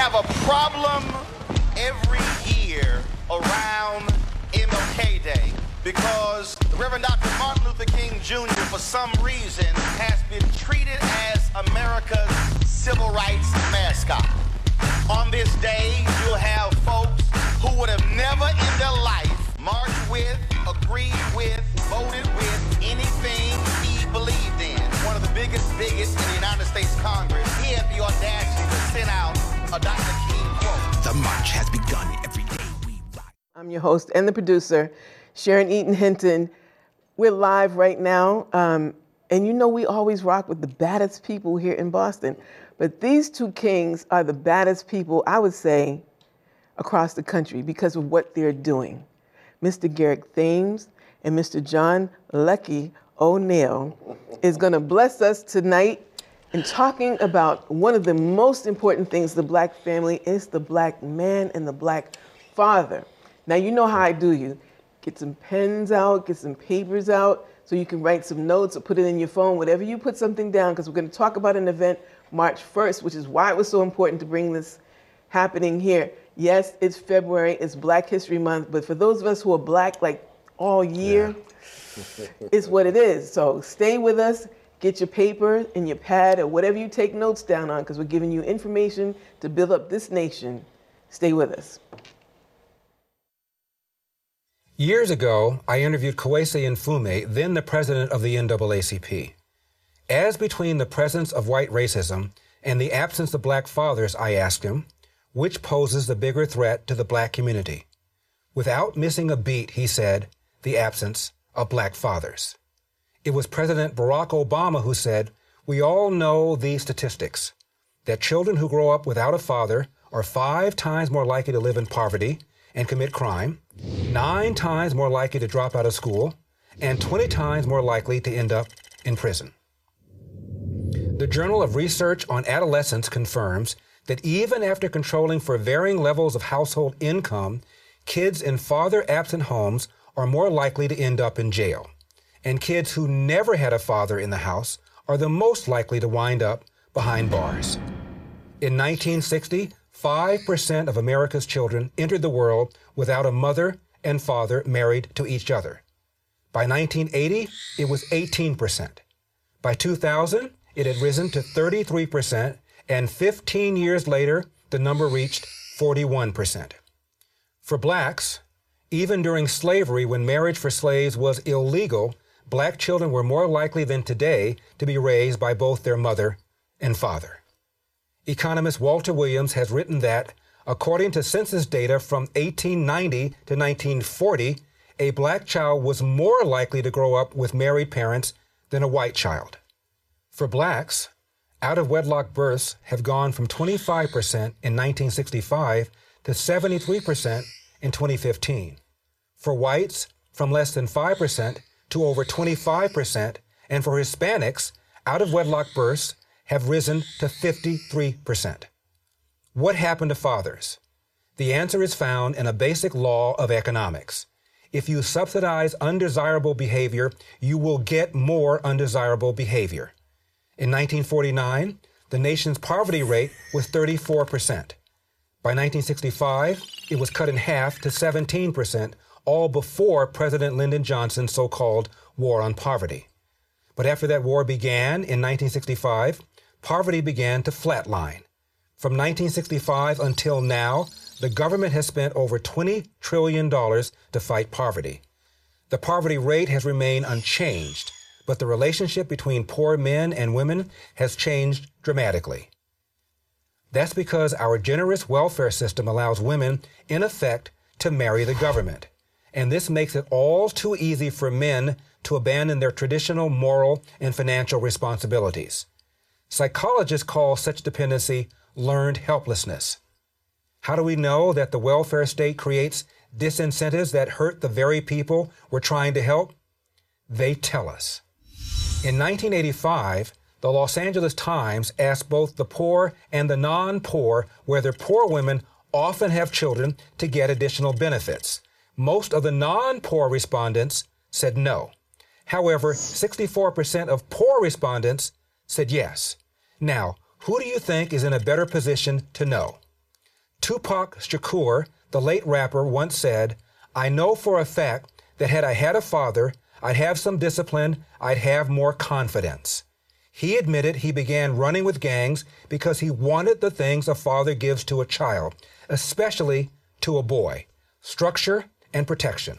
have a problem every year around MLK Day because Reverend Dr. Martin Luther King Jr., for some reason, has been treated as America's civil rights mascot. On this day, you'll have folks who would have never in their life marched with, agreed with, voted with anything he believed in. One of the biggest biggest in the United States Congress, he had the audacity to send out The march has begun every day we. I'm your host and the producer, Sharon Eaton Hinton. We're live right now. Um, and you know, we always rock with the baddest people here in Boston. But these two kings are the baddest people, I would say, across the country because of what they're doing. Mr. Garrick Thames and Mr. John Lucky O'Neil is going to bless us tonight in talking about one of the most important things the black family is the black man and the black father. Now you know how I do you. Get some pens out, get some papers out so you can write some notes or put it in your phone, whatever you put something down because we're going to talk about an event March 1st, which is why it was so important to bring this happening here. Yes, it's February, it's Black History Month, but for those of us who are black like all year, it's what it is. So stay with us, get your paper and your pad or whatever you take notes down on because we're giving you information to build up this nation. Stay with us. Years ago, I interviewed Kweisi Mfume, then the president of the NAACP. As between the presence of white racism and the absence of black fathers, I asked him, which poses the bigger threat to the black community? Without missing a beat, he said, the absence of black fathers. It was President Barack Obama who said, We all know these statistics that children who grow up without a father are five times more likely to live in poverty and commit crime, nine times more likely to drop out of school, and 20 times more likely to end up in prison. The Journal of Research on Adolescence confirms that even after controlling for varying levels of household income, kids in father absent homes are more likely to end up in jail. And kids who never had a father in the house are the most likely to wind up behind bars. In 1960, 5% of America's children entered the world without a mother and father married to each other. By 1980, it was 18%. By 2000, it had risen to 33%, and 15 years later, the number reached 41%. For blacks, even during slavery, when marriage for slaves was illegal, black children were more likely than today to be raised by both their mother and father. Economist Walter Williams has written that, according to census data from 1890 to 1940, a black child was more likely to grow up with married parents than a white child. For blacks, out of wedlock births have gone from 25% in 1965 to 73% in 2015. For whites, from less than 5% to over 25%, and for Hispanics, out of wedlock births have risen to 53%. What happened to fathers? The answer is found in a basic law of economics. If you subsidize undesirable behavior, you will get more undesirable behavior. In 1949, the nation's poverty rate was 34%. By 1965, it was cut in half to 17%, all before President Lyndon Johnson's so called War on Poverty. But after that war began in 1965, poverty began to flatline. From 1965 until now, the government has spent over $20 trillion to fight poverty. The poverty rate has remained unchanged, but the relationship between poor men and women has changed dramatically. That's because our generous welfare system allows women, in effect, to marry the government. And this makes it all too easy for men to abandon their traditional moral and financial responsibilities. Psychologists call such dependency learned helplessness. How do we know that the welfare state creates disincentives that hurt the very people we're trying to help? They tell us. In 1985, the Los Angeles Times asked both the poor and the non poor whether poor women often have children to get additional benefits. Most of the non poor respondents said no. However, 64% of poor respondents said yes. Now, who do you think is in a better position to know? Tupac Shakur, the late rapper, once said, I know for a fact that had I had a father, I'd have some discipline, I'd have more confidence. He admitted he began running with gangs because he wanted the things a father gives to a child, especially to a boy structure and protection.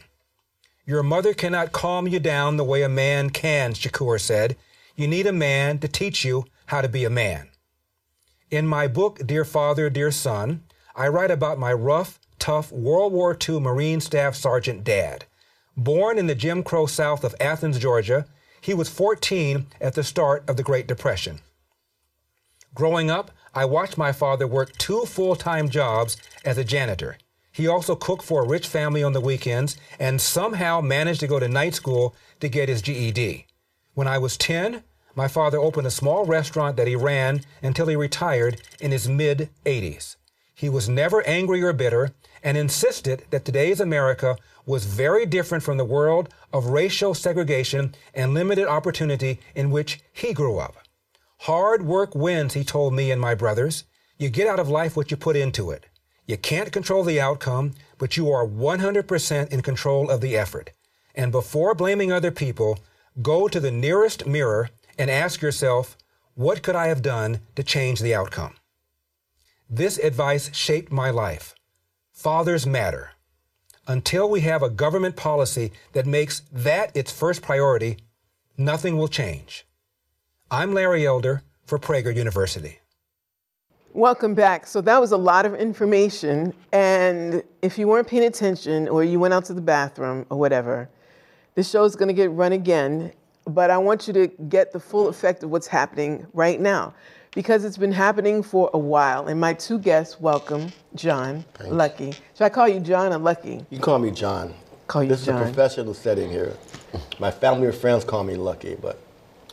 Your mother cannot calm you down the way a man can, Shakur said. You need a man to teach you how to be a man. In my book, Dear Father, Dear Son, I write about my rough, tough World War II Marine Staff Sergeant dad. Born in the Jim Crow South of Athens, Georgia, he was 14 at the start of the Great Depression. Growing up, I watched my father work two full time jobs as a janitor. He also cooked for a rich family on the weekends and somehow managed to go to night school to get his GED. When I was 10, my father opened a small restaurant that he ran until he retired in his mid 80s. He was never angry or bitter and insisted that today's America was very different from the world of racial segregation and limited opportunity in which he grew up. Hard work wins, he told me and my brothers. You get out of life what you put into it. You can't control the outcome, but you are 100% in control of the effort. And before blaming other people, go to the nearest mirror and ask yourself, what could I have done to change the outcome? This advice shaped my life. Fathers matter. Until we have a government policy that makes that its first priority, nothing will change. I'm Larry Elder for Prager University. Welcome back. So that was a lot of information. And if you weren't paying attention or you went out to the bathroom or whatever, the show is going to get run again. But I want you to get the full effect of what's happening right now because it's been happening for a while. And my two guests, welcome, John, Thanks. Lucky. Should I call you John or Lucky? You call me John. Call you this John. is a professional setting here. My family and friends call me Lucky, but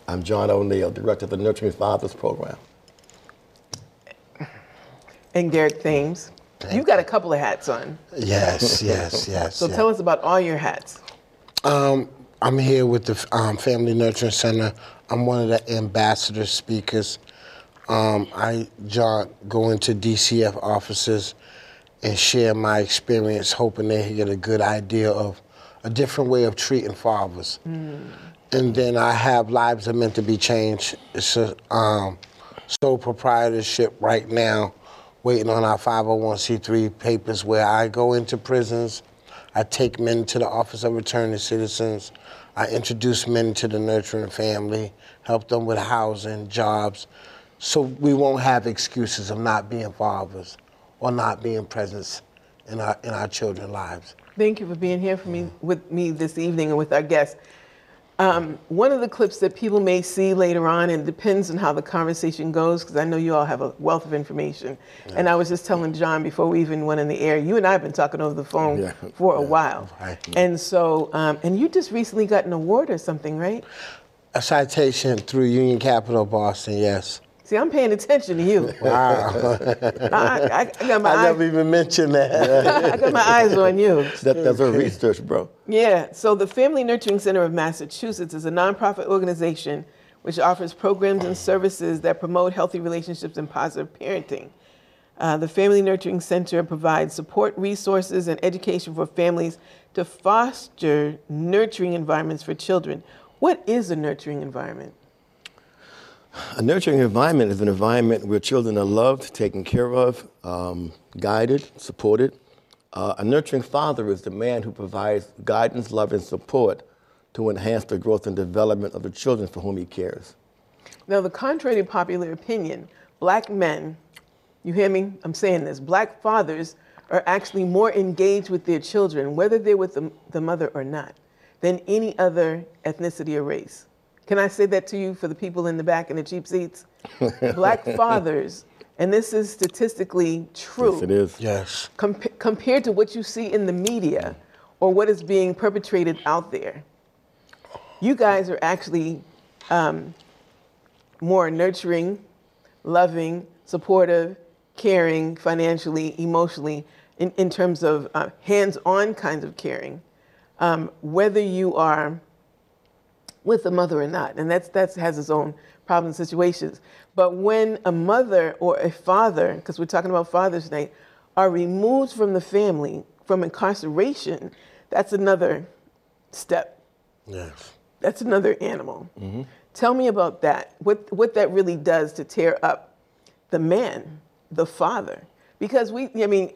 I'm John O'Neil, director of the Nurturing Fathers program. And Garrick Thames. Thank You've got a couple of hats on. Yes, yes, yes. So yeah. tell us about all your hats. Um, I'm here with the um, Family Nurturing Center. I'm one of the ambassador speakers. Um, I, John, go into DCF offices and share my experience, hoping they get a good idea of a different way of treating fathers. And then I have Lives Are Meant to Be Changed. It's a um, sole proprietorship right now, waiting on our 501c3 papers where I go into prisons. I take men to the Office of Returning Citizens. I introduce men to the nurturing family, help them with housing, jobs, so we won't have excuses of not being fathers or not being present in our, in our children's lives. Thank you for being here for me with me this evening and with our guests. Um, one of the clips that people may see later on, and it depends on how the conversation goes, because I know you all have a wealth of information. And I was just telling John before we even went in the air, you and I have been talking over the phone Yeah. for a while. Right. And so, um, and you just recently got an award or something, right? A citation through Union Capital Boston, yes. See, I'm paying attention to you. Wow. I, I, I got my I never eyes, even mentioned that. I got my eyes on you. That, that's our research, bro. Yeah, so the Family Nurturing Center of Massachusetts is a nonprofit organization which offers programs and services that promote healthy relationships and positive parenting. Uh, the Family Nurturing Center provides support, resources, and education for families to foster nurturing environments for children. What is a nurturing environment? A nurturing environment is an environment where children are loved, taken care of, um, guided, supported. Uh, a nurturing father is the man who provides guidance, love, and support to enhance the growth and development of the children for whom he cares. Now, the contrary to popular opinion, black men, you hear me? I'm saying this, black fathers are actually more engaged with their children, whether they're with the, the mother or not, than any other ethnicity or race. Can I say that to you for the people in the back in the cheap seats? black fathers, and this is statistically true Yes, it is. yes. compa- compared to what you see in the media or what is being perpetrated out there. You guys are actually um, more nurturing, loving, supportive, caring, financially, emotionally, in, in terms of uh, hands on kinds of caring, um, whether you are with a mother or not. And that's, that has its own problem situations. But when a mother or a father, because we're talking about fathers tonight, are removed from the family, from incarceration, that's another step. Yes. That's another animal. Mm-hmm. Tell me about that. What what that really does to tear up the man, the father, because we. I mean,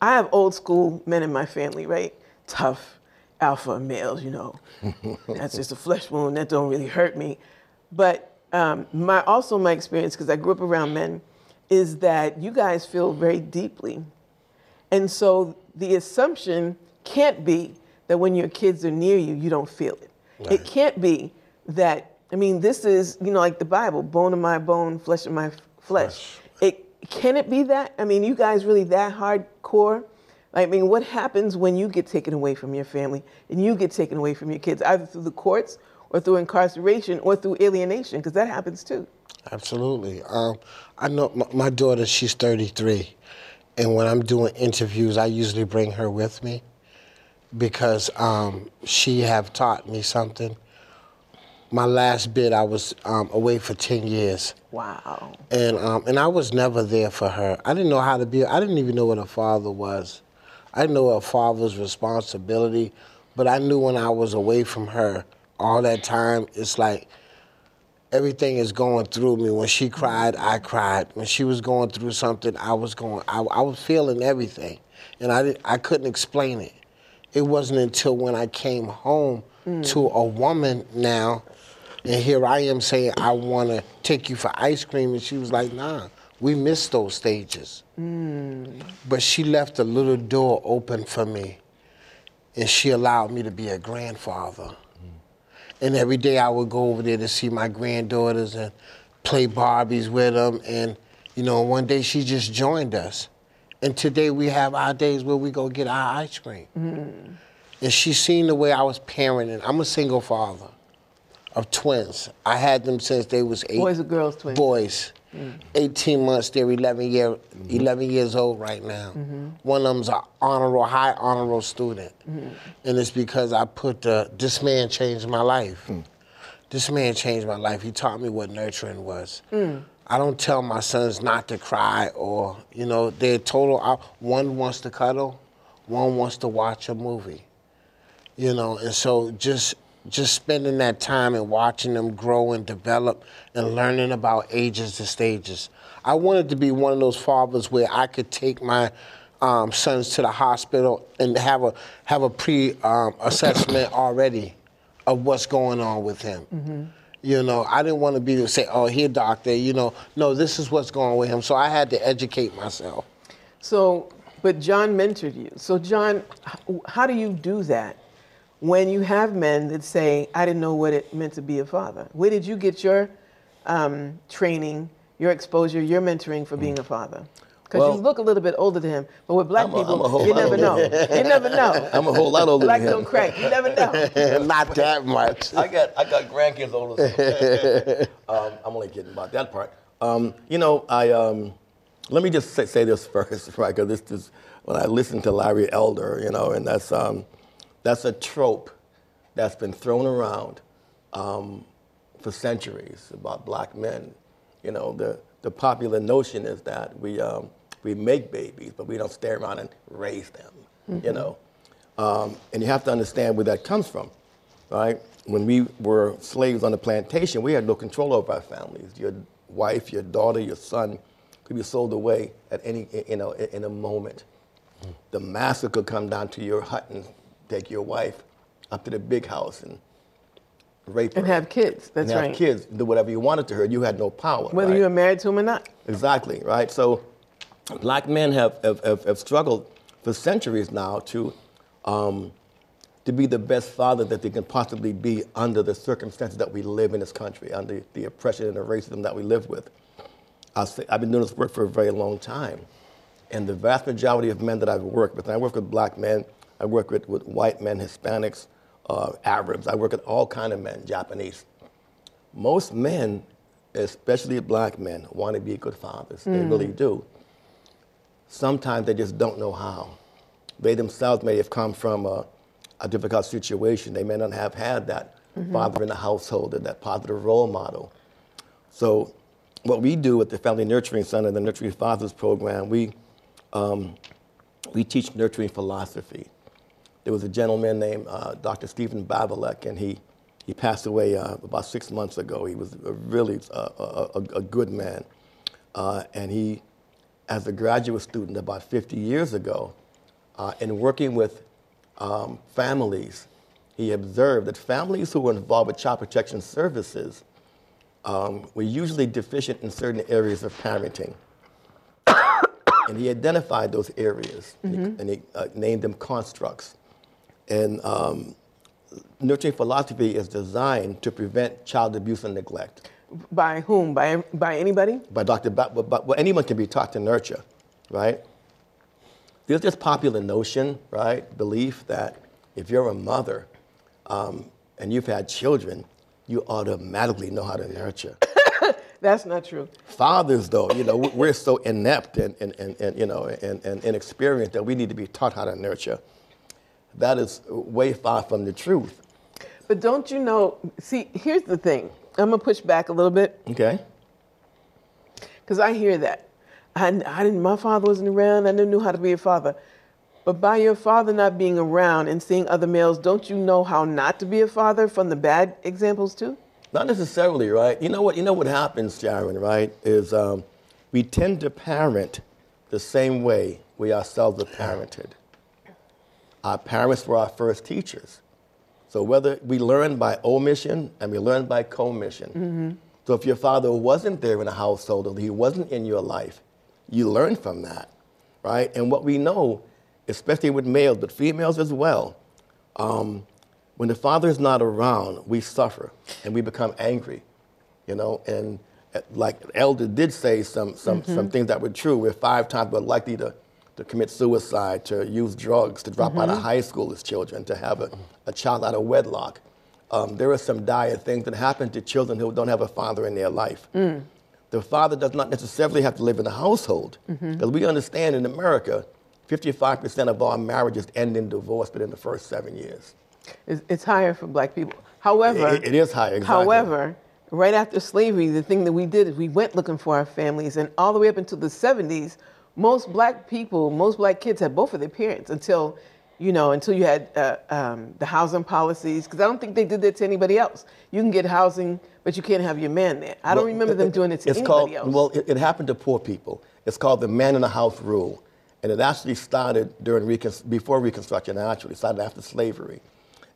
I have old school men in my family, right? Tough alpha males, you know. That's just a flesh wound. That don't really hurt me. But um, my also my experience, because I grew up around men, is that you guys feel very deeply, and so the assumption can't be that when your kids are near you, you don't feel it. It can't be that. I mean, this is you know like the Bible, bone of my bone, flesh of my f- flesh. It can it be that? I mean, you guys really that hardcore? I mean, what happens when you get taken away from your family and you get taken away from your kids, either through the courts or through incarceration or through alienation? Because that happens too. Absolutely. Um, I know my, my daughter, she's 33. And when I'm doing interviews, I usually bring her with me because um, she have taught me something. My last bid, I was um, away for 10 years. Wow. And, um, and I was never there for her. I didn't know how to be, I didn't even know what a father was. I know a father's responsibility, but I knew when I was away from her all that time, it's like everything is going through me. When she cried, I cried. When she was going through something, I was going, I, I was feeling everything. And I, didn't, I couldn't explain it. It wasn't until when I came home mm. to a woman now, and here I am saying, I want to take you for ice cream. And she was like, nah, we missed those stages. But she left a little door open for me, and she allowed me to be a grandfather. And every day I would go over there to see my granddaughters and play Barbies with them. And, you know, one day she just joined us. And today we have our days where we go get our ice cream. And she's seen the way I was parenting. I'm a single father of twins. I had them since they was eight. Boys or girls, twins? Boys. 18 months, they're 11, year, 11 years old right now. Mm-hmm. One of them's an honor roll, high honor roll student. Mm-hmm. And it's because I put the, this man changed my life. Hmm. This man changed my life. He taught me what nurturing was. Mm. I don't tell my sons not to cry or, you know, they're total, op- one wants to cuddle, one wants to watch a movie you know and so just just spending that time and watching them grow and develop and learning about ages and stages. I wanted to be one of those fathers where i could take my um, sons to the hospital and have a have a pre um, assessment already of what's going on with him. You know i didn't want to be to say oh here doctor you know. No this is what's going on with him. So i had to educate myself. So, but John mentored you. So, John, how do you do that when you have men that say, I didn't know what it meant to be a father? Where did you get your um, training, your exposure, your mentoring for being a father? Because Well- you look a little bit older than him, but with black I'm a- I'm a people, whole you lot never older know. You never know. I'm a whole lot older Black than him. don't crack. You never know. not that much I got I got grandkids older. So. um, I'm only kidding about that part. Um, you know, I um, let me just say, say this first, right? Because this is when I listen to Larry Elder, you know, and that's um, that's a trope that's been thrown around um, for centuries about black men. You know, the the popular notion is that we um, we make babies, but we don't stay around and raise them. You know, um, and you have to understand where that comes from, right? When we were slaves on the plantation, we had no control over our families. Your wife, your daughter, your son could be sold away at any, you know, in a moment. The master could come down to your hut and take your wife up to the big house and rape her. And have kids. That's and have right. kids, do whatever you wanted to her. You had no power. Whether right? you were married to him or not. Exactly, right? So black men have, have, have, have struggled for centuries now to, um, to be the best father that they can possibly be under the circumstances that we live in this country, under the oppression and the racism that we live with. Say, I've been doing this work for a very long time. And the vast majority of men that I've worked with, and I work with black men, I work with, with white men, Hispanics, uh, Arabs, I work with all kind of men, Japanese most men, especially black men, want to be good fathers. They really do. Sometimes they just don't know how. They themselves may have come from a, a difficult situation. They may not have had that father in the household and that positive role model. So, what we do with the Family Nurturing Center, the Nurturing Fathers program, we um, we teach nurturing philosophy. There was a gentleman named uh, Dr. Stephen Bavolek, and he, he passed away uh, about six months ago. He was a really uh, a, a, a good man. Uh, and he, as a graduate student about 50 years ago, uh, in working with um, families, he observed that families who were involved with child protection services um, were usually deficient in certain areas of parenting. and he identified those areas and he, and he uh, named them constructs. And um, nurturing philosophy is designed to prevent child abuse and neglect. By whom? By by anybody? By Dr. Ba- but, well, anyone can be taught to nurture, right? There's this popular notion, right, belief that if you're a mother um, and you've had children, you automatically know how to nurture. That's not true. Fathers, though, you know, we- we're so inept and, and, and, and you know, and, and inexperienced that we need to be taught how to nurture. That is way far from the truth. But don't you know? See, here's the thing. I'm gonna push back a little bit Okay? because I hear that. I, I didn't. My father wasn't around. I never knew how to be a father. But by your father not being around and seeing other males, don't you know how not to be a father from the bad examples too? Not necessarily, right? You know what? You know what happens, Sharon, right? Is um, we tend to parent the same way we ourselves are parented. Our parents were our first teachers. So whether we learn by omission and we learn by commission. So if your father wasn't there in the household or he wasn't in your life, you learn from that, right? And what we know, especially with males, but females as well, um, when the father is not around, we suffer and we become angry, you know. And uh, like elder did say some some some things that were true. We're five times more likely to to commit suicide, to use drugs, to drop out of mm-hmm. high school as children, to have a, a child out of wedlock. Um, there are some dire things that happen to children who don't have a father in their life. Mm. The father does not necessarily have to live in the household, mm-hmm. because we understand in America, 55% of our marriages end in divorce within the first seven years. It's, it's higher for black people. However, It- it is higher, exactly. However, right after slavery, the thing that we did is we went looking for our families, and all the way up until the 70s, most black people, most black kids had both of their parents until, you know, until you had uh, um, the housing policies. Because I don't think they did that to anybody else. You can get housing, but you can't have your man there. I don't Well, remember them doing it to it's anybody called, else. Well, it, it happened to poor people. It's called the man in the house rule. And it actually started during recon, before Reconstruction, actually. It started after slavery.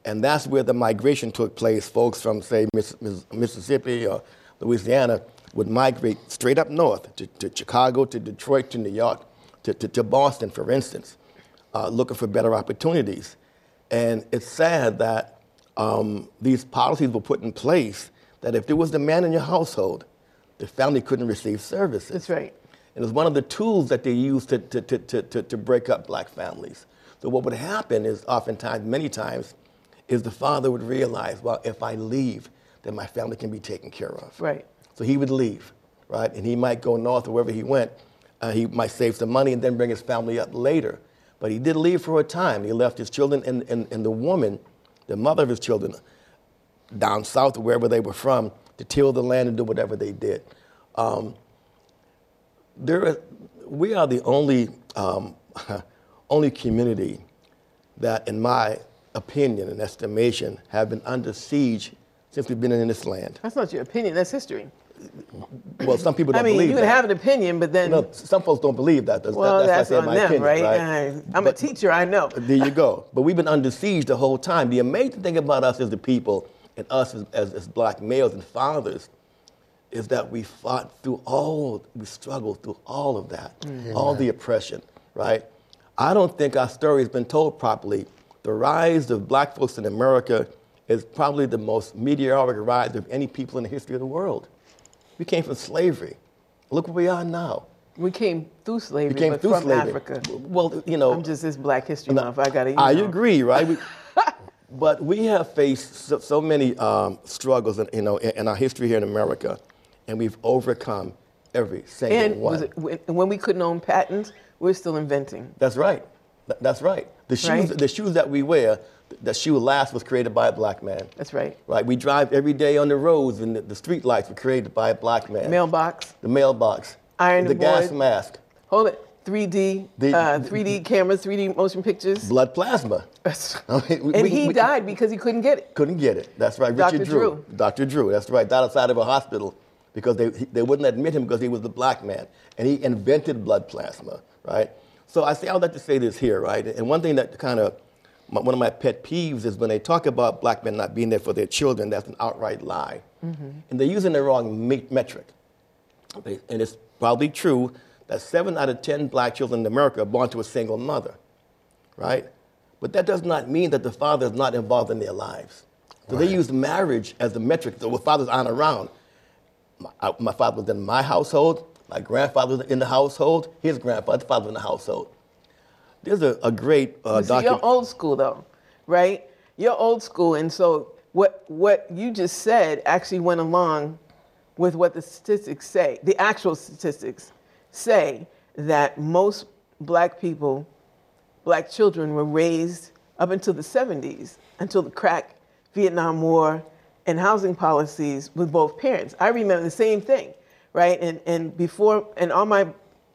And that's where the migration took place. Folks from, say, Miss, Miss, Mississippi or Louisiana would migrate straight up north to, to Chicago, to Detroit, to New York, to, to, to Boston, for instance, uh, looking for better opportunities. And it's sad that um, these policies were put in place that if there was the man in your household, the family couldn't receive services. That's right. And it was one of the tools that they used to, to, to, to, to, to break up black families. So what would happen is oftentimes, many times, is the father would realize, well, if I leave, then my family can be taken care of. Right. So he would leave, right? And he might go north or wherever he went. Uh, he might save some money and then bring his family up later. But he did leave for a time. He left his children and, and, and the woman, the mother of his children, down south or wherever they were from to till the land and do whatever they did. Um, there we are the only, um, only community that, in my opinion and estimation, have been under siege since we've been in this land. That's not your opinion. That's history. Well, some people don't I mean, believe you can that. have an opinion, but then, No, some folks don't believe that. That's, well, that, that's, that's, on I them, my right? opinion, right? I, I'm a teacher. I know. There you go. But we've been under siege the whole time. The amazing thing about us as the people and us as, as, as black males and fathers is that we fought through all, we struggled through all of that, mm-hmm. all the oppression, right? I don't think our story has been told properly. The rise of black folks in America is probably the most meteoric rise of any people in the history of the world. We came from slavery. Look where we are now. We came through slavery, We came but through from slavery. Africa. Well, you know, I'm just this Black History Month. I got to. I agree, right? We, but we have faced so, so many um, struggles, in, you know, in, in our history here in America, and we've overcome every single And one. it, when- when we couldn't own patents, we're still inventing. That's right. Th- That's right. The shoes, Right. the shoes that we wear, the shoe last was created by a black man. That's right. Right. We drive every day on the roads, and the, the street lights were created by a black man. Mailbox. The mailbox. Iron The the gas mask. Hold it. 3D, The- uh, 3D cameras, 3D motion pictures. Blood plasma. I mean, we- and we- he we- died because he couldn't get it. Couldn't get it. That's right. Dr. Richard Drew. Drew. Dr. Drew. That's right. Died outside of a hospital because they, he- they wouldn't admit him because he was a black man. And he invented blood plasma, right? So I say, I would like to say this here, right? And one thing that kind of, one of my pet peeves is when they talk about black men not being there for their children, that's an outright lie. Mm-hmm. And they're using the wrong me- metric. Okay, And it's probably true that seven out of 10 black children in America are born to a single mother, right? But that does not mean that the father is not involved in their lives. So they use marriage as the metric. So when fathers aren't around, my, I- my father was in my household, my grandfather was in the household, his grandfather, father was in the household. There's a, a great uh, see, you're old school though, right? You're old school, and so what what you just said actually went along with what the statistics say. The actual statistics say that most black people, black children, were raised up until the 70s, until the crack, Vietnam War, and housing policies with both parents. I remember the same thing, right? And and before, and all my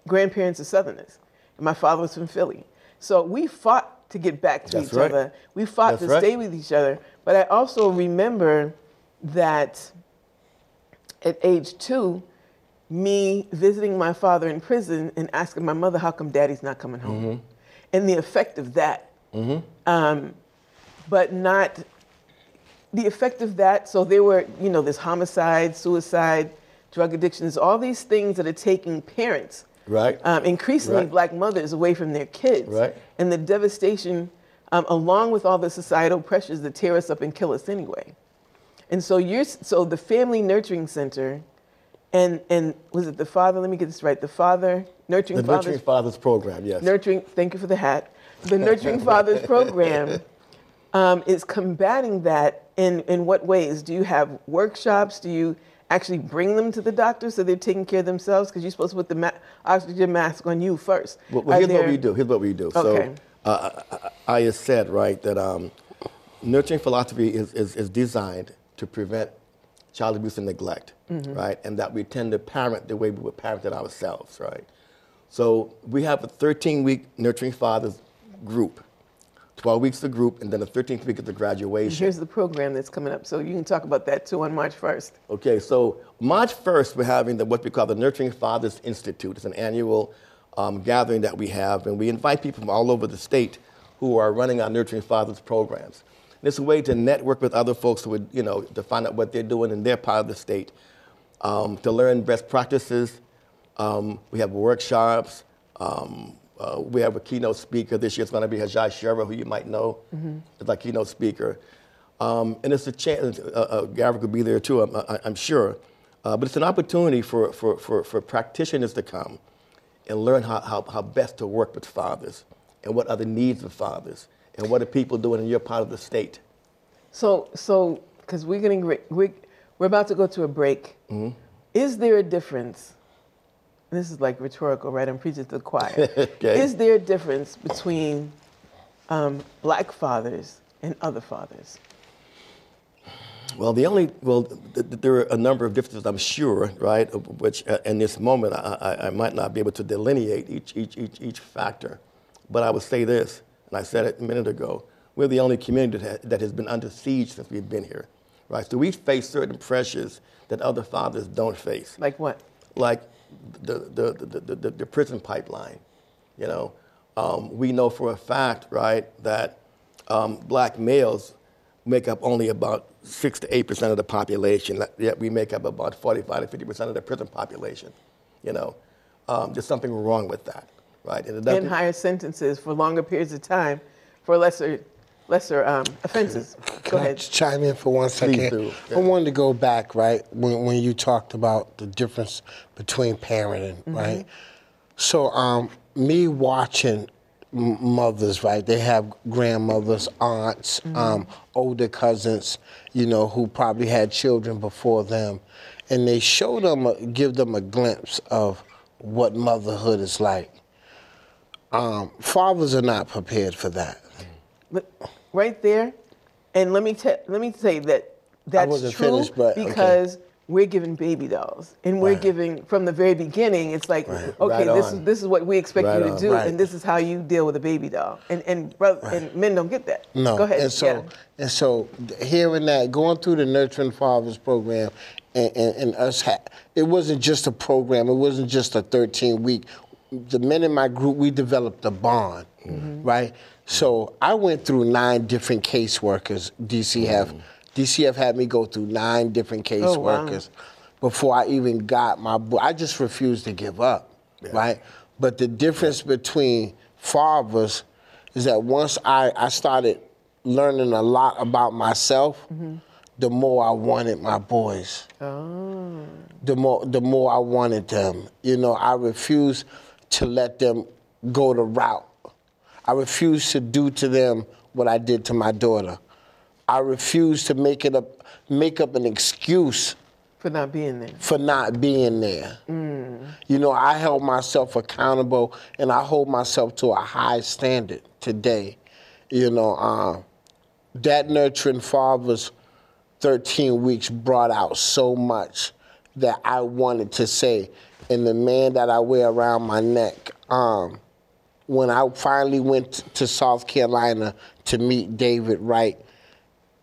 grandparents are Southerners, and my father was from Philly. So we fought to get back to That's each right. other. We fought That's to right. stay with each other. But I also remember that at age two, me visiting my father in prison and asking my mother, how come daddy's not coming home? Mm-hmm. And the effect of that. Um, but not the effect of that. So there were, you know, there's homicide, suicide, drug addictions, all these things that are taking parents, Right. um, increasingly Right. black mothers, away from their kids. Right. And the devastation, um, along with all the societal pressures that tear us up and kill us anyway. And so you're so the Family Nurturing Center, and and was it the father? Let me get this right. The father nurturing the fathers Nurturing Fathers program, yes. nurturing. Thank you for the hat. The Nurturing Fathers program um, is combating that. In in what ways? Do you have workshops? Do you actually bring them to the doctor so they're taking care of themselves? Because you're supposed to put the ma- oxygen mask on you first. Well, well here's what we do. Here's what we do. Okay. So, uh, I, I just said, right, that um, nurturing philosophy is, is, is designed to prevent child abuse and neglect, Mm-hmm. right? And that we tend to parent the way we would parent it ourselves, right? So we have a 13 week nurturing fathers group, 12 weeks the group, and then the 13th week is the graduation. Here's the program that's coming up. So you can talk about that too on March 1st. Okay, so March 1st, we're having the, what we call the Nurturing Fathers Institute. It's an annual um, gathering that we have, and we invite people from all over the state who are running our Nurturing Fathers programs. And it's a way to network with other folks who would, you know, to find out what they're doing in their part of the state, um, to learn best practices. Um, we have workshops. Um, uh, we have a keynote speaker. This year it's going to be Hajai Shera, who you might know, as our keynote speaker. Um, and it's a chance, uh, uh, Gavin could be there too, I'm, I- I'm sure. Uh, but it's an opportunity for, for, for, for practitioners to come and learn how, how, how best to work with fathers and what are the needs of fathers and what are people doing in your part of the state. So, so because we're getting re- we we're about to go to a break. Mm-hmm. Is there a difference? This is like rhetorical, right? I'm preaching to the choir. Okay. Is there a difference between um, black fathers and other fathers? Well, the only well, th- th- there are a number of differences, I'm sure, right? Which, uh, in this moment, I, I, I might not be able to delineate each, each, each, each factor. But I would say this, and I said it a minute ago: we're the only community that, ha- that has been under siege since we've been here, right? So we face certain pressures that other fathers don't face Like what? like the, the, the, the, the, prison pipeline. You know, um, we know for a fact, right, that um, black males make up only about six to eight percent of the population. Yet we make up about 45 to 50 percent of the prison population. You know, um, there's something wrong with that, right? And And higher sentences for longer periods of time for lesser lesser um, offenses. Go Can ahead. just chime in for one second? do. I wanted to go back, right, when, when you talked about the difference between parenting, right? So, um, me watching mothers, right, they have grandmothers, aunts, um, older cousins, you know, who probably had children before them, and they show them, a, give them a glimpse of what motherhood is like. Um, fathers are not prepared for that. But right there, and let me te- let me say that that's true finished, but- okay. because we're giving baby dolls, and we're Right. giving from the very beginning. It's like, Right. okay, Right this is this is what we expect you to on. do, and this is how you deal with a baby doll. And and brother, and men don't get that. No. go ahead. And so, yeah. and so, hearing that, going through the Nurturing Fathers program, and, and, and us, ha- it wasn't just a program. It wasn't just a 13 week. The men in my group, we developed a bond, mm-hmm. right? So I went through nine different caseworkers. DCF, DCF had me go through nine different Oh, wow. caseworkers before I even got my book. I just refused to give up, right? But the difference between fathers is that once I, I started learning a lot about myself, mm-hmm. the more I wanted my boys. Oh. The more the more I wanted them. You know, I refused to let them go the route. I refuse to do to them what I did to my daughter. I refuse to make it up make up an excuse for not being there. for not being there. You know, I held myself accountable and I hold myself to a high standard today. You know, uh, that nurturing fathers 13 weeks brought out so much that I wanted to say. And the man that I wear around my neck, um, when I finally went to South Carolina to meet David Wright,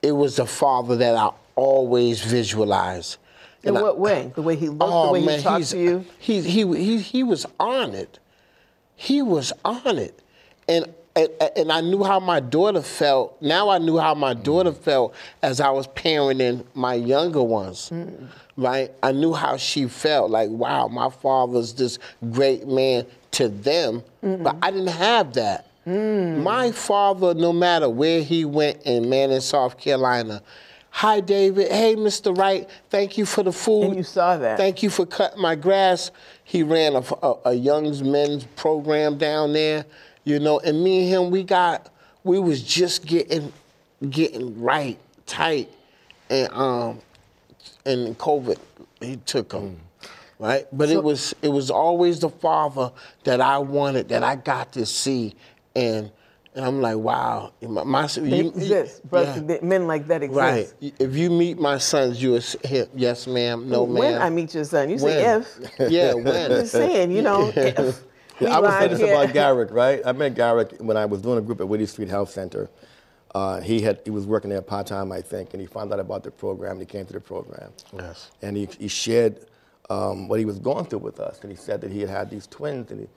it was the father that I always visualized. In And I- what way? The way he looked, Oh the way man, he talked to you. He, he he he was on it. He was on it, and, and and I knew how my daughter felt. Now I knew how my daughter felt as I was parenting my younger ones. Mm. Right, I knew how she felt. Like, wow, my father's this great man to them, but I didn't have that. My father, no matter where he went in Manning, South Carolina, hi David, hey Mr. Wright, thank you for the food. And you saw that. Thank you for cutting my grass. He ran a, a, a young men's program down there, you know, and me and him, we got, we was just getting, getting right, tight, and um, and COVID, he took him, right? But So- it was, it was always the father that I wanted, that I got to see, and. And I'm like, wow, my, my They you- exist. Brothers, yeah. Men like that exist. Right. If you meet my sons, you will yes, ma'am, no, ma'am. When I meet your son, you say When? if. Yeah, I'm when? just saying, you know, if. we I would say ride this here- about Garrick, right? I met Garrick when I was doing a group at Whittier Street Health Center. Uh, he had he was working there part time, I think, and he found out about the program. and He came to the program, Yes. and he, he shared um, what he was going through with us. And he said that he had had these twins, and he,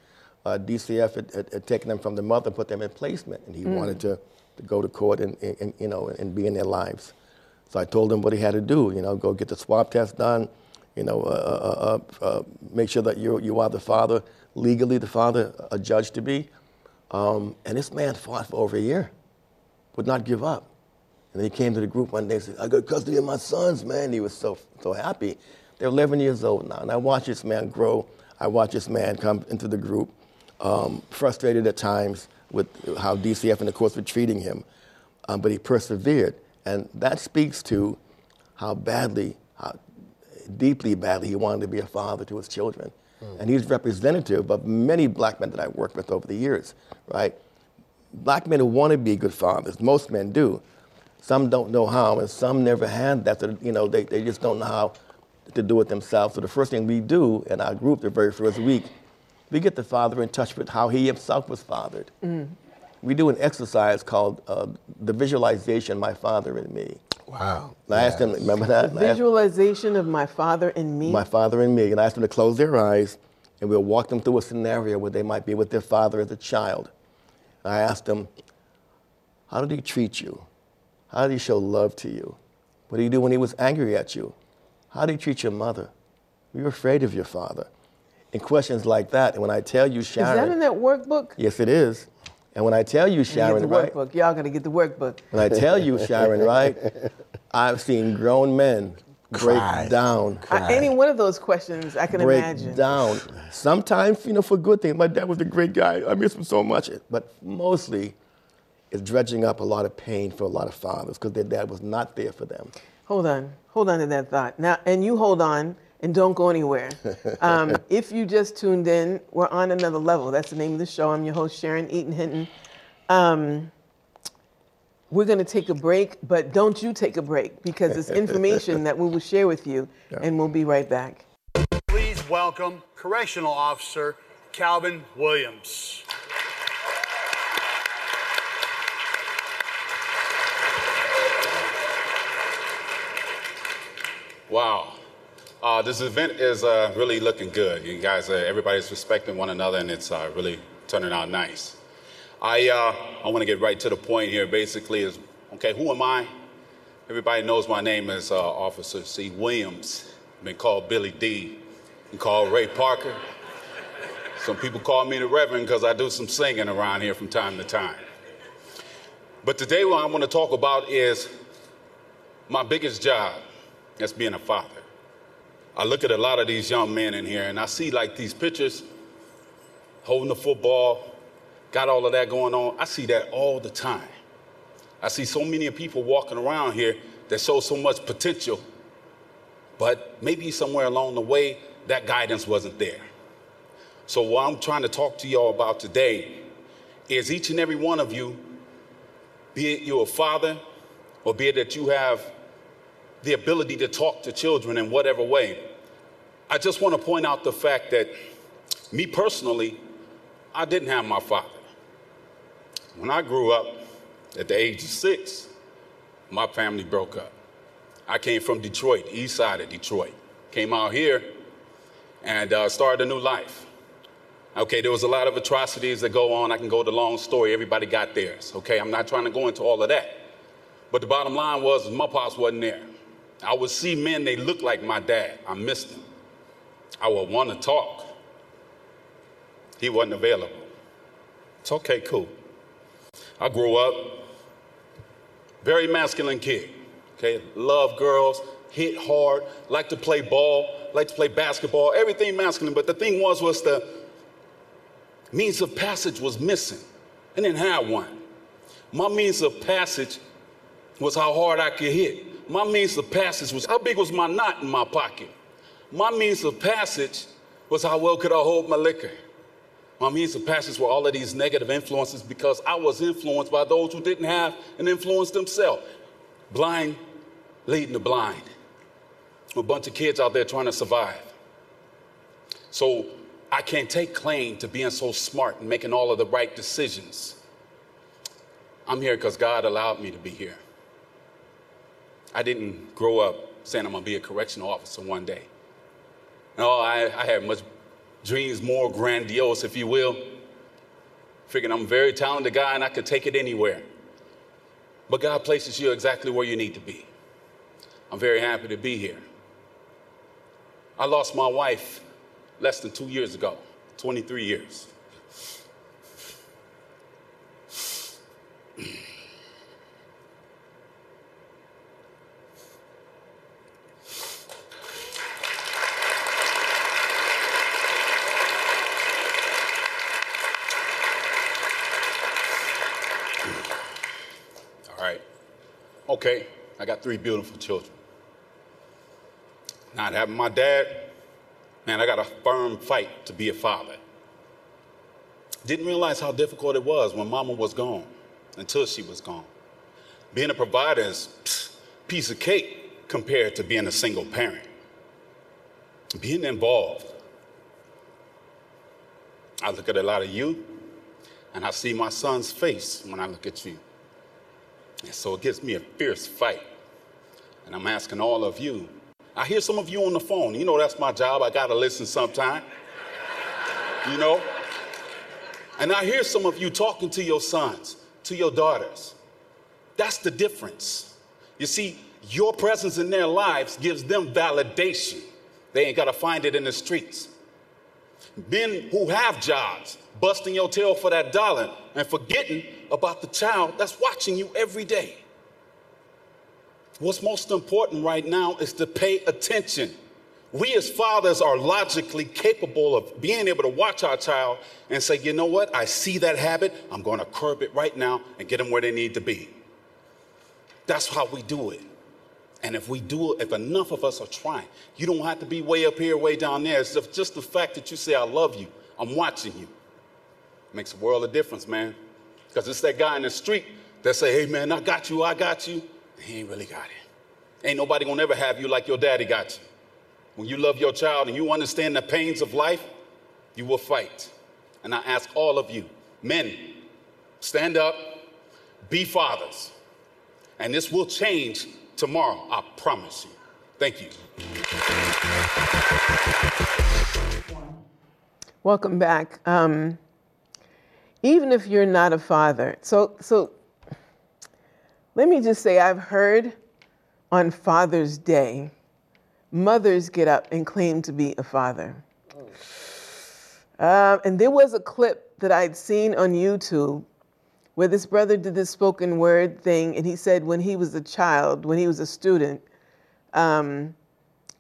uh, DCF had, had, had taken them from the mother, and put them in placement, and he wanted to, to go to court and, and, and, you know and be in their lives. So I told him what he had to do. You know, go get the swab test done. You know, uh, uh, uh, uh, make sure that you you are the father legally, the father, a judge to be. Um, and this man fought for over a year, would not give up. And then he came to the group one day and said, I got custody of my sons, man. He was so, so happy. They're 11 years old now. And I watch this man grow. I watch this man come into the group, um, frustrated at times with how DCF and the courts were treating him. Um, but he persevered. And that speaks to how badly, how deeply badly he wanted to be a father to his children. And he's representative of many black men that I've worked with over the years, right? Black men who want to be good fathers, most men do. Some don't know how, and some never had that. So, you know, they, they just don't know how to do it themselves. So the first thing we do in our group, the very first week, we get the father in touch with how he himself was fathered. We do an exercise called uh, the visualization, my father and me. Wow. And I asked them, remember that? And I asked- Visualization of my father and me. my father and me, and I asked them to close their eyes, and we'll walk them through a scenario where they might be with their father as a child. I asked them, How did he treat you? How did he show love to you? What did he do when he was angry at you? How do you treat your mother? Were you afraid of your father? And questions like that. And when I tell you, Sharon. Is that in that workbook? yes, it is. And when I tell you, Get Sharon, the right? workbook. Y'all gotta get the workbook. When I tell you, Sharon, right? I've seen grown men break Cry. down I, any one of those questions, I can break imagine. Break down. Sometimes, you know, for good things. My dad was a great guy. I miss him so much. But mostly, it's dredging up a lot of pain for a lot of fathers because their dad was not there for them. Hold on, hold on to that thought. Now, and you hold on and don't go anywhere. Um, if you just tuned in, we're on another level. That's the name of the show. I'm your host, Sharon Eaton Hinton. Um, We're going to take a break, but don't you take a break because it's information that we will share with you, and we'll be right back. Please welcome Correctional Officer Calvin Williams. Wow. Uh, this event is uh, really looking good. You guys, uh, everybody's respecting one another, and it's uh, really turning out nice. I, uh, I want to get right to the point here. Basically, is okay. Who am I? Everybody knows my name is uh, Officer C. Williams. I've been called Billy D. Been called Ray Parker. Some people call me the Reverend because I do some singing around here from time to time. But today, what I want to talk about is my biggest job. That's being a father. I look at a lot of these young men in here and I see like these pictures holding the football, got all of that going on. I see that all the time. I see so many people walking around here that show so much potential, but maybe somewhere along the way, that guidance wasn't there. So, what I'm trying to talk to y'all about today is each and every one of you, be it you're a father, or be it that you have the ability to talk to children in whatever way. I just want to point out the fact that me personally, I didn't have my father. When I grew up at the age of six, my family broke up. I came from Detroit, east side of Detroit. Came out here and uh, started a new life. Okay, there was a lot of atrocities that go on. I can go the long story. Everybody got theirs. Okay, I'm not trying to go into all of that. But the bottom line was my pops wasn't there. I would see men, they looked like my dad. I missed him. I would want to talk. He wasn't available. It's okay, cool. I grew up, very masculine kid. Okay, love girls, hit hard, like to play ball, like to play basketball, everything masculine. But the thing was, was the means of passage was missing. I didn't have one. My means of passage was how hard I could hit. My means of passage was how big was my knot in my pocket. My means of passage was how well could I hold my liquor. My means of passage were all of these negative influences because I was influenced by those who didn't have an influence themselves. Blind leading the blind. A bunch of kids out there trying to survive. So I can't take claim to being so smart and making all of the right decisions. I'm here because God allowed me to be here. I didn't grow up saying I'm going to be a correctional officer one day. No, I, I had much dreams more grandiose, if you will. Figuring I'm a very talented guy and I could take it anywhere. But God places you exactly where you need to be. I'm very happy to be here. I lost my wife less than two years ago, 23 years. All right. Okay, I got three beautiful children. Not having my dad, man, I got a firm fight to be a father. Didn't realize how difficult it was when mama was gone until she was gone. Being a provider is piece of cake compared to being a single parent. Being involved. I look at a lot of you and I see my son's face when I look at you. And so it gives me a fierce fight. And I'm asking all of you. I hear some of you on the phone. You know, that's my job. I got to listen sometime. You know? And I hear some of you talking to your sons, to your daughters. That's the difference. You see, your presence in their lives gives them validation. They ain't got to find it in the streets. Men who have jobs, busting your tail for that dollar and forgetting about the child that's watching you every day. What's most important right now is to pay attention. We as fathers are logically capable of being able to watch our child and say, you know what, I see that habit, I'm going to curb it right now and get them where they need to be. That's how we do it. And if we do it, if enough of us are trying, you don't have to be way up here, way down there. It's just the fact that you say, I love you, I'm watching you. Makes a world of difference, man. Because it's that guy in the street that say, hey man, I got you, I got you. He ain't really got it. Ain't nobody gonna ever have you like your daddy got you. When you love your child and you understand the pains of life, you will fight. And I ask all of you, men, stand up, be fathers. And this will change tomorrow, I promise you. Thank you. Welcome back. Um, even if you're not a father, so so let me just say I've heard on Father's Day, mothers get up and claim to be a father. Um, and there was a clip that I'd seen on YouTube where this brother did this spoken word thing, and he said when he was a child, when he was a student, um,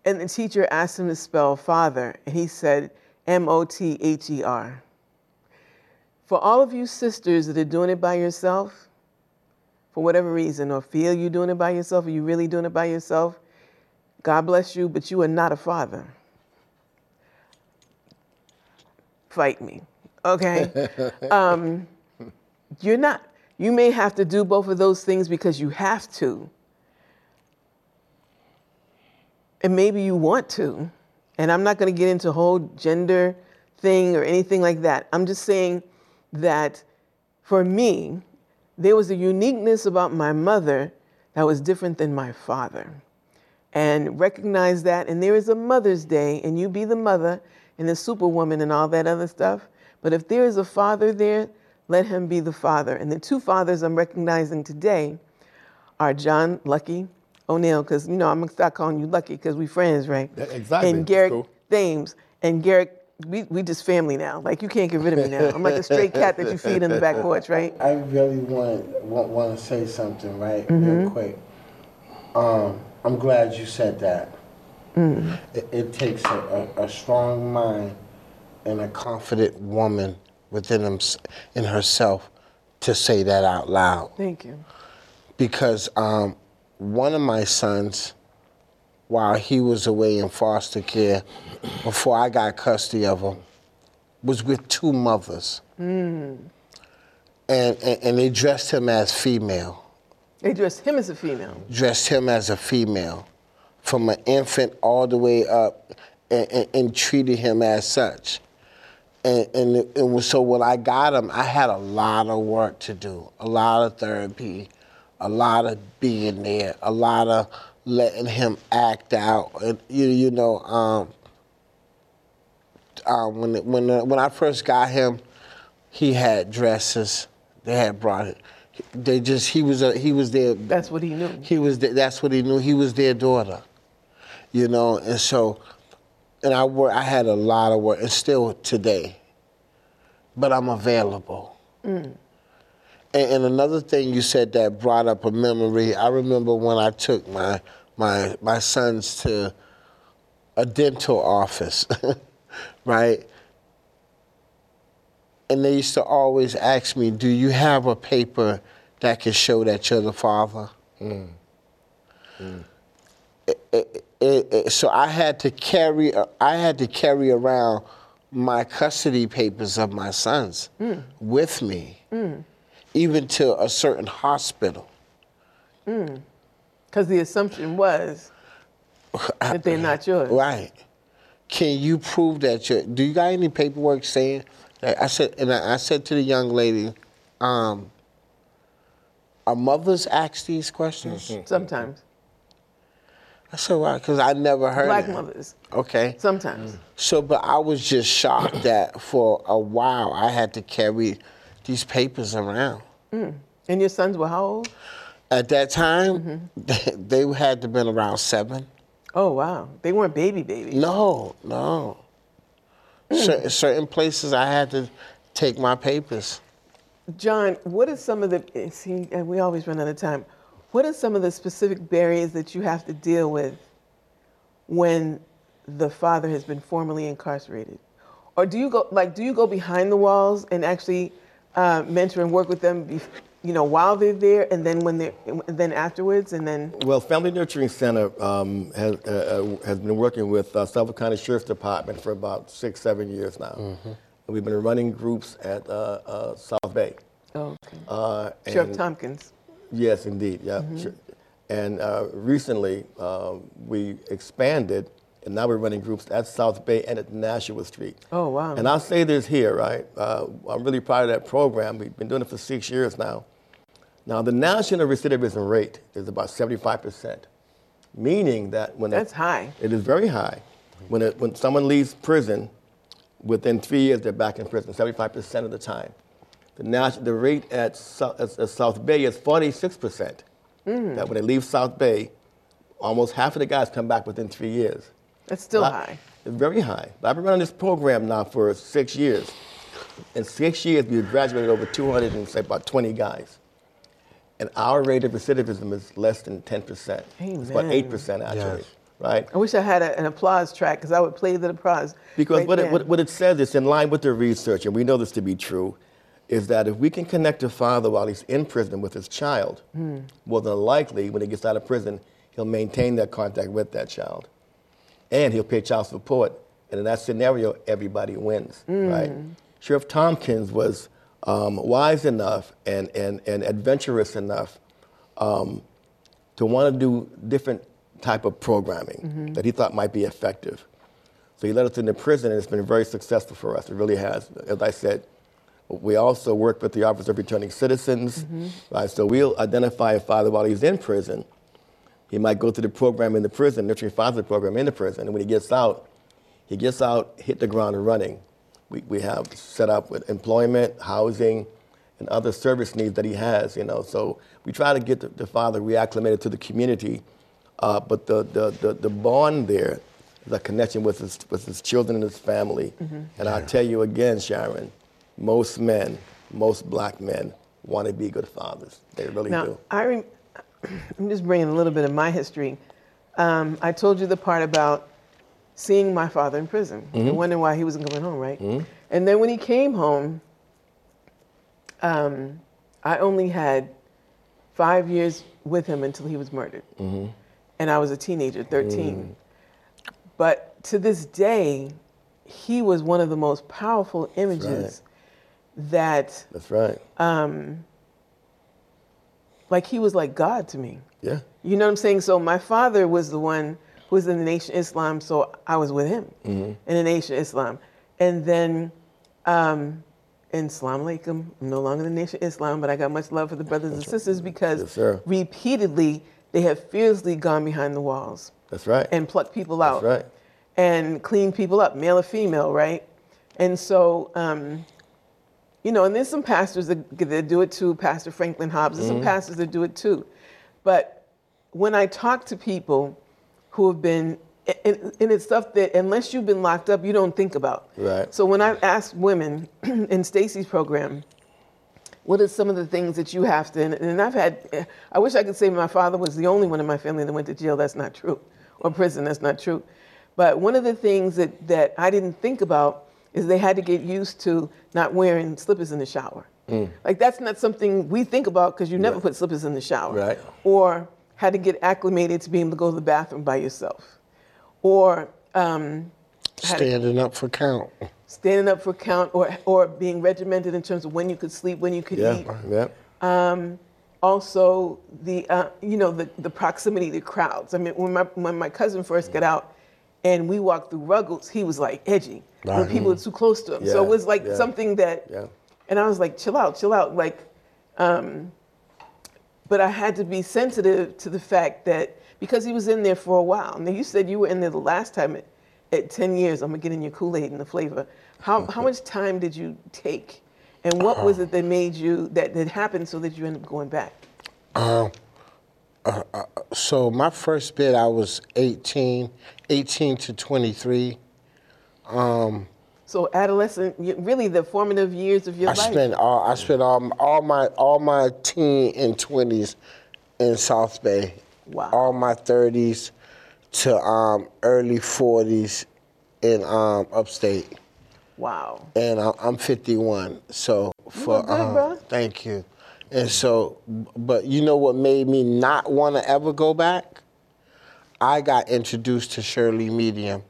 and the teacher asked him to spell father, and he said M O T H E R. For all of you sisters that are doing it by yourself, for whatever reason, or feel you're doing it by yourself, or you're really doing it by yourself, God bless you, but you are not a father. Fight me, okay? um, you're not. You may have to do both of those things because you have to. And maybe you want to. And I'm not going to get into whole gender thing or anything like that. I'm just saying that for me, there was a uniqueness about my mother that was different than my father. And recognize that. And there is a Mother's Day, and you be the mother and the superwoman and all that other stuff. But if there is a father there, let him be the father. And the two fathers I'm recognizing today are John Lucky O'Neil, because you know I'm gonna start calling you Lucky because we friends, right? Yeah, exactly. And Garrick cool. Thames. And Garrick, we, we just family now. Like you can't get rid of me now. I'm like a stray cat that you feed in the back porch, right? I really want want, want to say something, right, Mm-hmm. real quick. Um, I'm glad you said that. Mm. It, it takes a, a, a strong mind and a confident woman within them, in herself to say that out loud. Thank you. Because um, one of my sons, while he was away in foster care, before I got custody of him, was with two mothers. Mm. And, and, and they dressed him as female. They dressed him as a female. dressed him as a female from an infant all the way up and, and, and treated him as such. And, and it so when I got him, I had a lot of work to do, a lot of therapy, a lot of being there, a lot of letting him act out. And, you, you know, um, um, when, when, uh, when I first got him, he had dresses. They had brought it. They just he was a, he was their That's what he knew. he was th- that's what he knew. He was their daughter, you know. And so, and I work. I had a lot of work, and still today. But I'm available. And, and another thing you said that brought up a memory. I remember when I took my my my sons to a dental office, right? And they used to always ask me, "Do you have a paper that can show that you're the father?" Mm. Mm. It- it- it- so I had to carry uh, I had to carry around my custody papers of my sons mm. with me, even to a certain hospital. Because the assumption was that they're not yours. Right? Can you prove that you Do you got any paperwork saying that? I said, and I, I said to the young lady, um, "Are mothers ask these questions?" Sometimes. I said, "Why?" Because I never heard Black it. mothers. Okay. Sometimes. So, but I was just shocked that for a while I had to carry these papers around. Mm. And your sons were how old? At that time, they had to been around seven. Oh, wow. They weren't baby babies. No, no. Mm. Cer- certain places I had to take my papers. John, what are some of the, eh, see, eh, we always run out of time. What are some of the specific barriers that you have to deal with when the father has been formally incarcerated? Or do you go, like, do you go behind the walls and actually uh, mentor and work with them, bef- you know, while they're there and then when they're, then afterwards and then, Well, Family Nurturing Center um, has, uh, uh, has been working with uh, Suffolk County Sheriff's Department for about six, seven years now. And we've been running groups at uh, uh, South Bay. oh, okay. Uh, Sheriff and- Tompkins. Yes, indeed. Yeah. Sure. And uh, recently, um, we expanded, and now we're running groups at South Bay and at Nashua Street. Oh, wow. And I'll say this here, right? Uh, I'm really proud of that program. We've been doing it for six years now. Now, the national recidivism rate is about 75%, meaning that when That's it, high. It is very high. When, it, when someone leaves prison, within three years they're back in prison, 75% of the time. The, nat- the rate at, at, at South Bay is 46%. That when they leave South Bay, almost half of the guys come back within three years. That's still But- high. It's very high. But I've been running this program now for six years. In six years, we've graduated over 200 and say about 20 guys. And our rate of recidivism is less than 10%. It's about 8% actually, Yes. right? I wish I had a, an applause track because I would play the applause. Because right what, it, what, what it says is in line with the research, and we know this to be true, is that if we can connect a father while he's in prison with his child, Hmm. more than likely, when he gets out of prison, he'll maintain that contact with that child. And he'll pay child support. And in that scenario, everybody wins, Hmm. right? Sheriff Tompkins was um, wise enough and, and, and adventurous enough um, to want to do different type of programming that he thought might be effective. So he let us into prison, and it's been very successful for us. It really has. As I said, we also work with the Office of Returning Citizens. Right? So we'll identify a father while he's in prison. He might go through the program in the prison, nurturing father program in the prison, and when he gets out, he gets out, hit the ground running. We, we have set up with employment, housing, and other service needs that he has, you know. So we try to get the, the father reacclimated to the community, uh, but the, the, the, the bond there is a connection with his, with his children and his family. And I'll tell you again, Sharon, most men, most black men want to be good fathers. They really Now, do. I rem- I'm just bringing a little bit of my history. Um, I told you the part about seeing my father in prison Mm-hmm. and wondering why he wasn't coming home, right? And then when he came home, um, I only had five years with him until he was murdered. Mm-hmm. And I was a teenager, 13. Mm. But to this day, he was one of the most powerful images that, That's right. Like, he was like God to me. yeah. You know what I'm saying? So my father was the one who was in the Nation of Islam, so I was with him in the Nation of Islam. And then um, in Islam Alaikum, I'm no longer the Nation of Islam, but I got much love for the brothers and sisters because Yes, repeatedly they have fiercely gone behind the walls That's right. and plucked people out That's right. and cleaned people up, male or female, right? And so, um, you know, and there's some pastors that, that do it too. Pastor Franklin Hobbs, there's some mm-hmm. pastors that do it too. But when I talk to people who have been, and, and it's stuff that unless you've been locked up, you don't think about. Right. So when I ask women in Stacy's program, what are some of the things that you have to, and, and I've had, eh, I wish I could say my father was the only one in my family that went to jail. That's not true. Or prison. That's not true. But one of the things that, that I didn't think about is they had to get used to not wearing slippers in the shower. Like that's not something we think about because you never put slippers in the shower. Right. Or had to get acclimated to being able to go to the bathroom by yourself. Or um, had to- Standing up for count. standing up for count or, or being regimented in terms of when you could sleep, when you could Yeah. eat. Yeah. Also, the, uh, you know, the, the proximity to crowds. I mean, when my, when my cousin first got out and we walked through Ruggles, he was like edgy when people were too close to him. so it was like yeah. something that, Yeah. and I was like, chill out, chill out. Like, um, but I had to be sensitive to the fact that because he was in there for a while. Now you said you were in there the last time at, at 10 years. I'm gonna get in your Kool-Aid and the flavor. How, how much time did you take? And what was it that made you, that, that happened so that you ended up going back? So my first bid, I was 18, 18 to 23. So adolescent, really the formative years of your I life. spent all I spent all, all my all my teen and twenties in South Bay. Wow. All my thirties to um, early forties in um, upstate, wow. and I- I'm 51. So for good, um, thank you. And so, but you know what made me not want to ever go back? I got introduced to Shirley Medium.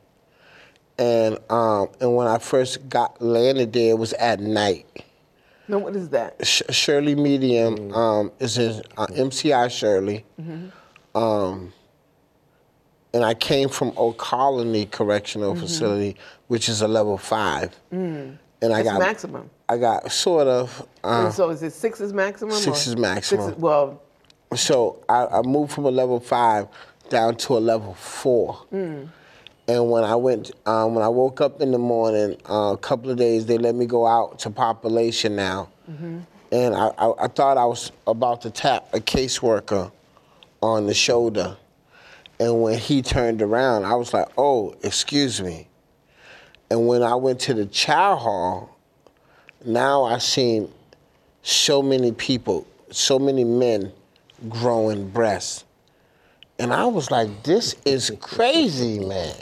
And um, and when I first got landed there, it was at night. No, what is that? Sh- Shirley Medium um, is in uh, MCI Shirley. Um, and I came from Old Colony Correctional Facility, which is a level five. And I That's got maximum. I got sort of. Uh, so is it six is maximum? Six is maximum. Six is, well, so I, I moved from a level five down to a level four. And when I went, um, when I woke up in the morning, uh, a couple of days, they let me go out to population now. And I, I, I thought I was about to tap a caseworker on the shoulder. And when he turned around, I was like, oh, excuse me. And when I went to the chow hall, now I've seen so many people, so many men growing breasts. And I was like, this is crazy, man.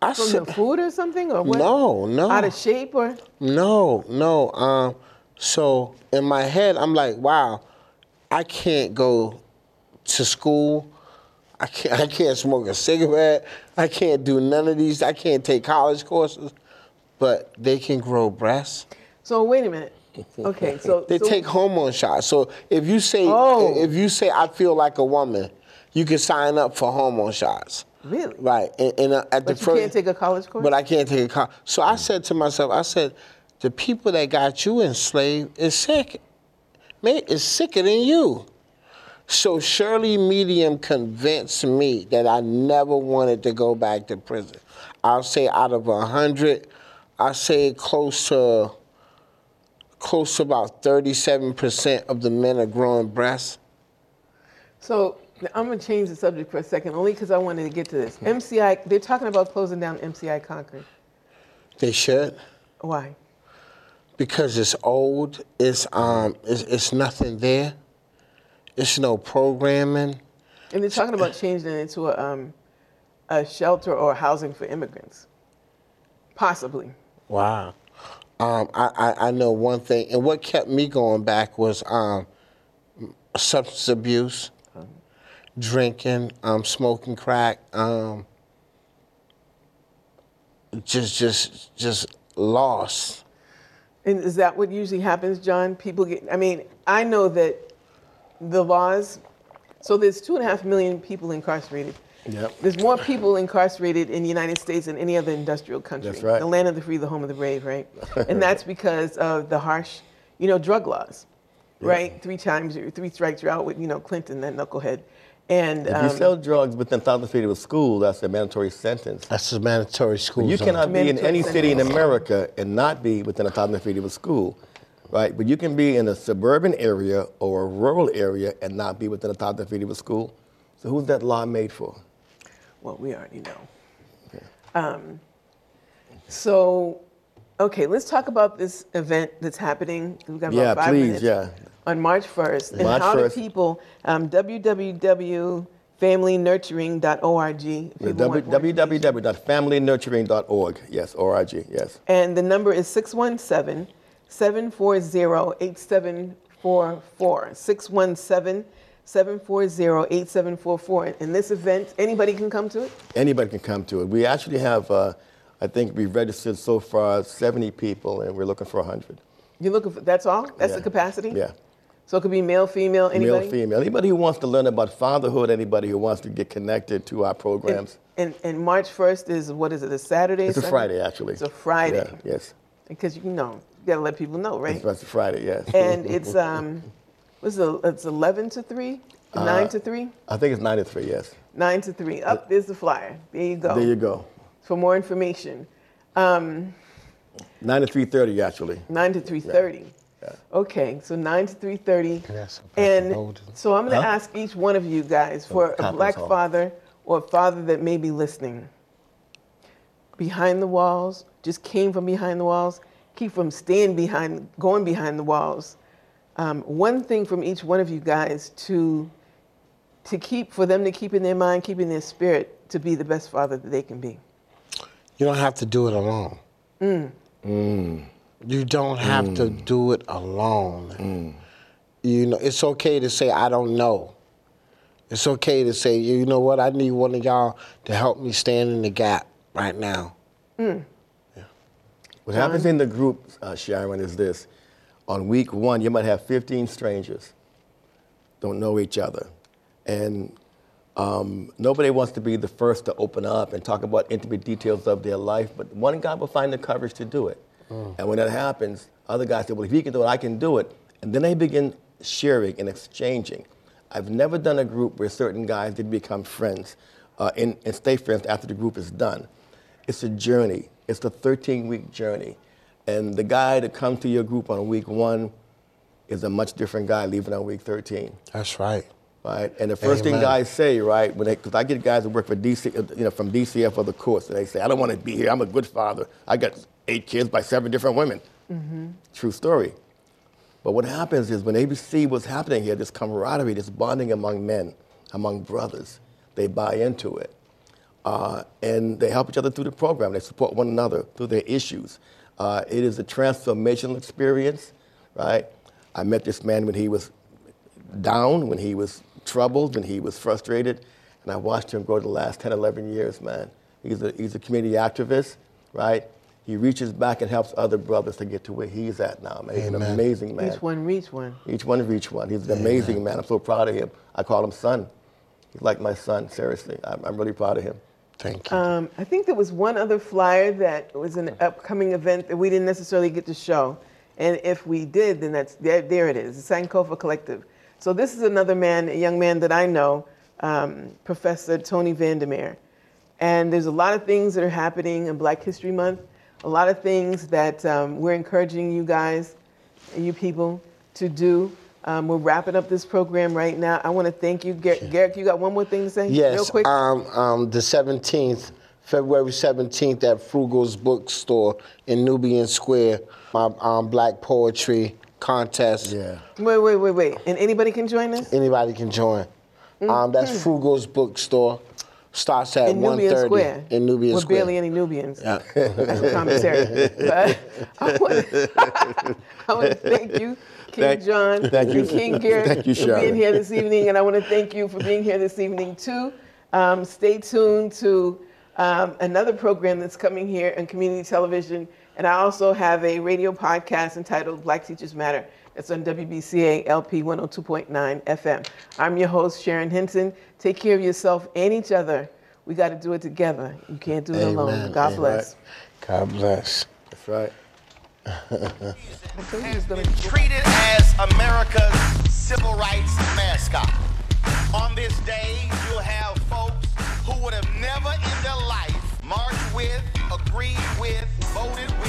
I from said, the food or something, or what? No, no. Out of shape or? no, no. Um, so in my head, I'm like, wow, I can't go to school. I can't, I can't smoke a cigarette. I can't do none of these. I can't take college courses. But they can grow breasts. So wait a minute. Okay, so They so- take hormone shots. So if you say Oh. if you say I feel like a woman, you can sign up for hormone shots. Really? Right. And, and uh, at But the you first, can't take a college course. But I can't take a college. So I said to myself, I said, the people that got you enslaved is sick. Man, is sicker than you. So Shirley Medium convinced me that I never wanted to go back to prison. I'll say out of a hundred, I say close to close to about 37% of the men are growing breasts. So I'm gonna change the subject for a second, only because I wanted to get to this. MCI, they're talking about closing down MCI Concord. They should. Why? because it's old. It's um, it's, it's nothing there. It's no programming. And they're talking about changing it into a, um, a shelter or housing for immigrants. Possibly. Wow. Um, I, I I know one thing, and what kept me going back was um, substance abuse, drinking, um, smoking crack, um, just just just lost. And is that what usually happens, John? People get, I mean, I know that the laws, so there's two and a half million people incarcerated. Yep. There's more people incarcerated in the United States than any other industrial country. That's right. The land of the free, the home of the brave, right? and that's because of the harsh, you know, drug laws, right? Three times, three strikes, you're out with, you know, Clinton, that knucklehead. And If um, you sell drugs within thousand feet of a school, that's a mandatory sentence. That's a mandatory school. You zone. cannot be in Mandatory any city in. America and not be within a thousand feet of a school, right? But you can be in a suburban area or a rural area and not be within a thousand feet of a school. So who's that law made for? Well, we already know. Um, so, okay, let's talk about this event that's happening. We've got about Yeah, five please, minutes. yeah. On March 1st. And March how 1st. do people, um, www.familynurturing.org. people W- want more information. www.familynurturing.org. Yes, ORG. Yes. And the number is 617 740 8744. 617 740 8744. And this event, anybody can come to it? Anybody can come to it. We actually have, uh, I think we've registered so far 70 people, and we're looking for 100. You're looking for, that's all? That's Yeah. the capacity? Yeah. So it could be male, female, anybody? Male, female. Anybody who wants to learn about fatherhood, anybody who wants to get connected to our programs. and, and March 1st is, what is it, a Saturday? It's a Friday, actually. It's a Friday. Yeah, yes. Because you know, you gotta let people know, right? It's, it's a Friday, yes. And it's, um, what's it, it's 11 to 3? Uh, 9 to 3? I think it's 9 to 3, yes. 9 to 3. Up, there's the flyer. There you go. There you go. For more information. Um, 9 to 3.30, actually. 9 to 3.30. Yeah. Okay, so 9 to 3.30. That's a And so I'm going to ask each one of you guys for a black hall. father or a father that may be listening. Behind the walls, just came from behind the walls, keep from staying behind, going behind the walls. Um, one thing from each one of you guys to to keep for them to keep in their mind, keep in their spirit to be the best father that they can be. You don't have to do it alone. Mm. Mm. You don't have to mm. do it alone. You know, it's okay to say I don't know. It's okay to say, you know what, I need one of y'all to help me stand in the gap right now. Yeah. What happens um, in the group, uh, Sharon, is this. On week one, you might have 15 strangers, don't know each other. And um, nobody wants to be the first to open up and talk about intimate details of their life, but one guy will find the courage to do it. And when that happens, other guys say, well, if he can do it, I can do it. And then they begin sharing and exchanging. I've never done a group where certain guys didn't become friends uh, and, and stay friends after the group is done. It's a journey. It's a 13-week journey. And the guy that comes to your group on week one is a much different guy leaving on week 13 That's right. right? And the first thing guys say, right, when they because I get guys that work for DC, uh, you know, from DCF or the courts, and they say, I don't want to be here. I'm a good father. I got eight kids by seven different women. True story. But what happens is when they see what's happening here, this camaraderie, this bonding among men, among brothers, they buy into it. Uh, and they help each other through the program. They support one another through their issues. Uh, it is a transformational experience, right? I met this man when he was down, when he was troubled, when he was frustrated, and I watched him grow the last 10, 11 years, man. He's a, he's a community activist, right? He reaches back and helps other brothers to get to where he's at now, man. He's an amazing man. Each one reach one. Each one reach one. He's an amazing man. I'm so proud of him. I call him son. He's like my son, seriously. I'm, I'm really proud of him. Thank you. Um, I think there was one other flyer that was an upcoming event that we didn't necessarily get to show. And if we did, then that's there, there it is, the Sankofa Collective. So this is another man, a young man that I know, um, Professor Tony Van Der Meer. And there's a lot of things that are happening in Black History Month, a lot of things that um, we're encouraging you guys, you people, to do. Um, we're wrapping up this program right now. I want to thank you, Gar- Garrick. You got one more thing to say, real Yes, quick. um, um, the 17th, February 17th at Frugal's Bookstore in Nubian Square, my um, Black Poetry contest. Yeah. Wait, wait, wait, wait. And anybody can join us? Anybody can join. Um, that's Frugal's Bookstore. Starts at. In Nubian 1.30 Square. in Nubian With Square. barely any Nubians. Yeah. That's a commentary. but I want to I want to thank you, King Thank- John, thank you. King Garrick, Thank you, for being here this evening. And I want to thank you for being here this evening, too. Um, stay tuned to um, another program that's coming here on community television. And I also have a radio podcast entitled Black Teachers Matter. It's on WBCA LP 102.9 FM. I'm your host, Sharon Hinton. Take care of yourself and each other. We got to do it together. You can't do it alone. God Amen. bless. God bless. That's right. I told you it was has been treated as America's civil rights mascot. On this day, you'll have folks who would have never in their life marched with, agreed with, voted with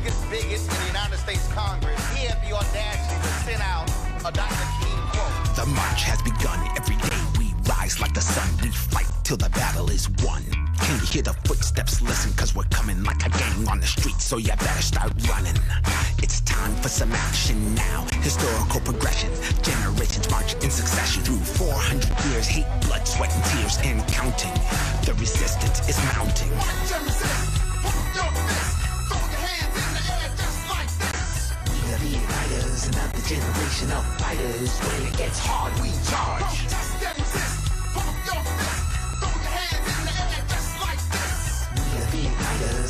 biggest bigots in the United States Congress, he had the audacity to send out a Dr. King quote. The march has begun. Every day we rise like the sun. We fight till the battle is won. Can you hear the footsteps? Listen, cause we're coming like a gang on the street, so you better start running. It's time for some action now. Historical progression. Generations march in succession through 400 years. Hate, blood, sweat, and tears, and counting. The resistance is mounting. Igniters, another generation of fighters. When it gets hard, we charge.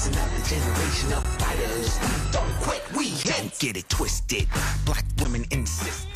Another generation of fighters. We don't quit, we hit. Don't get it twisted. Black women insist.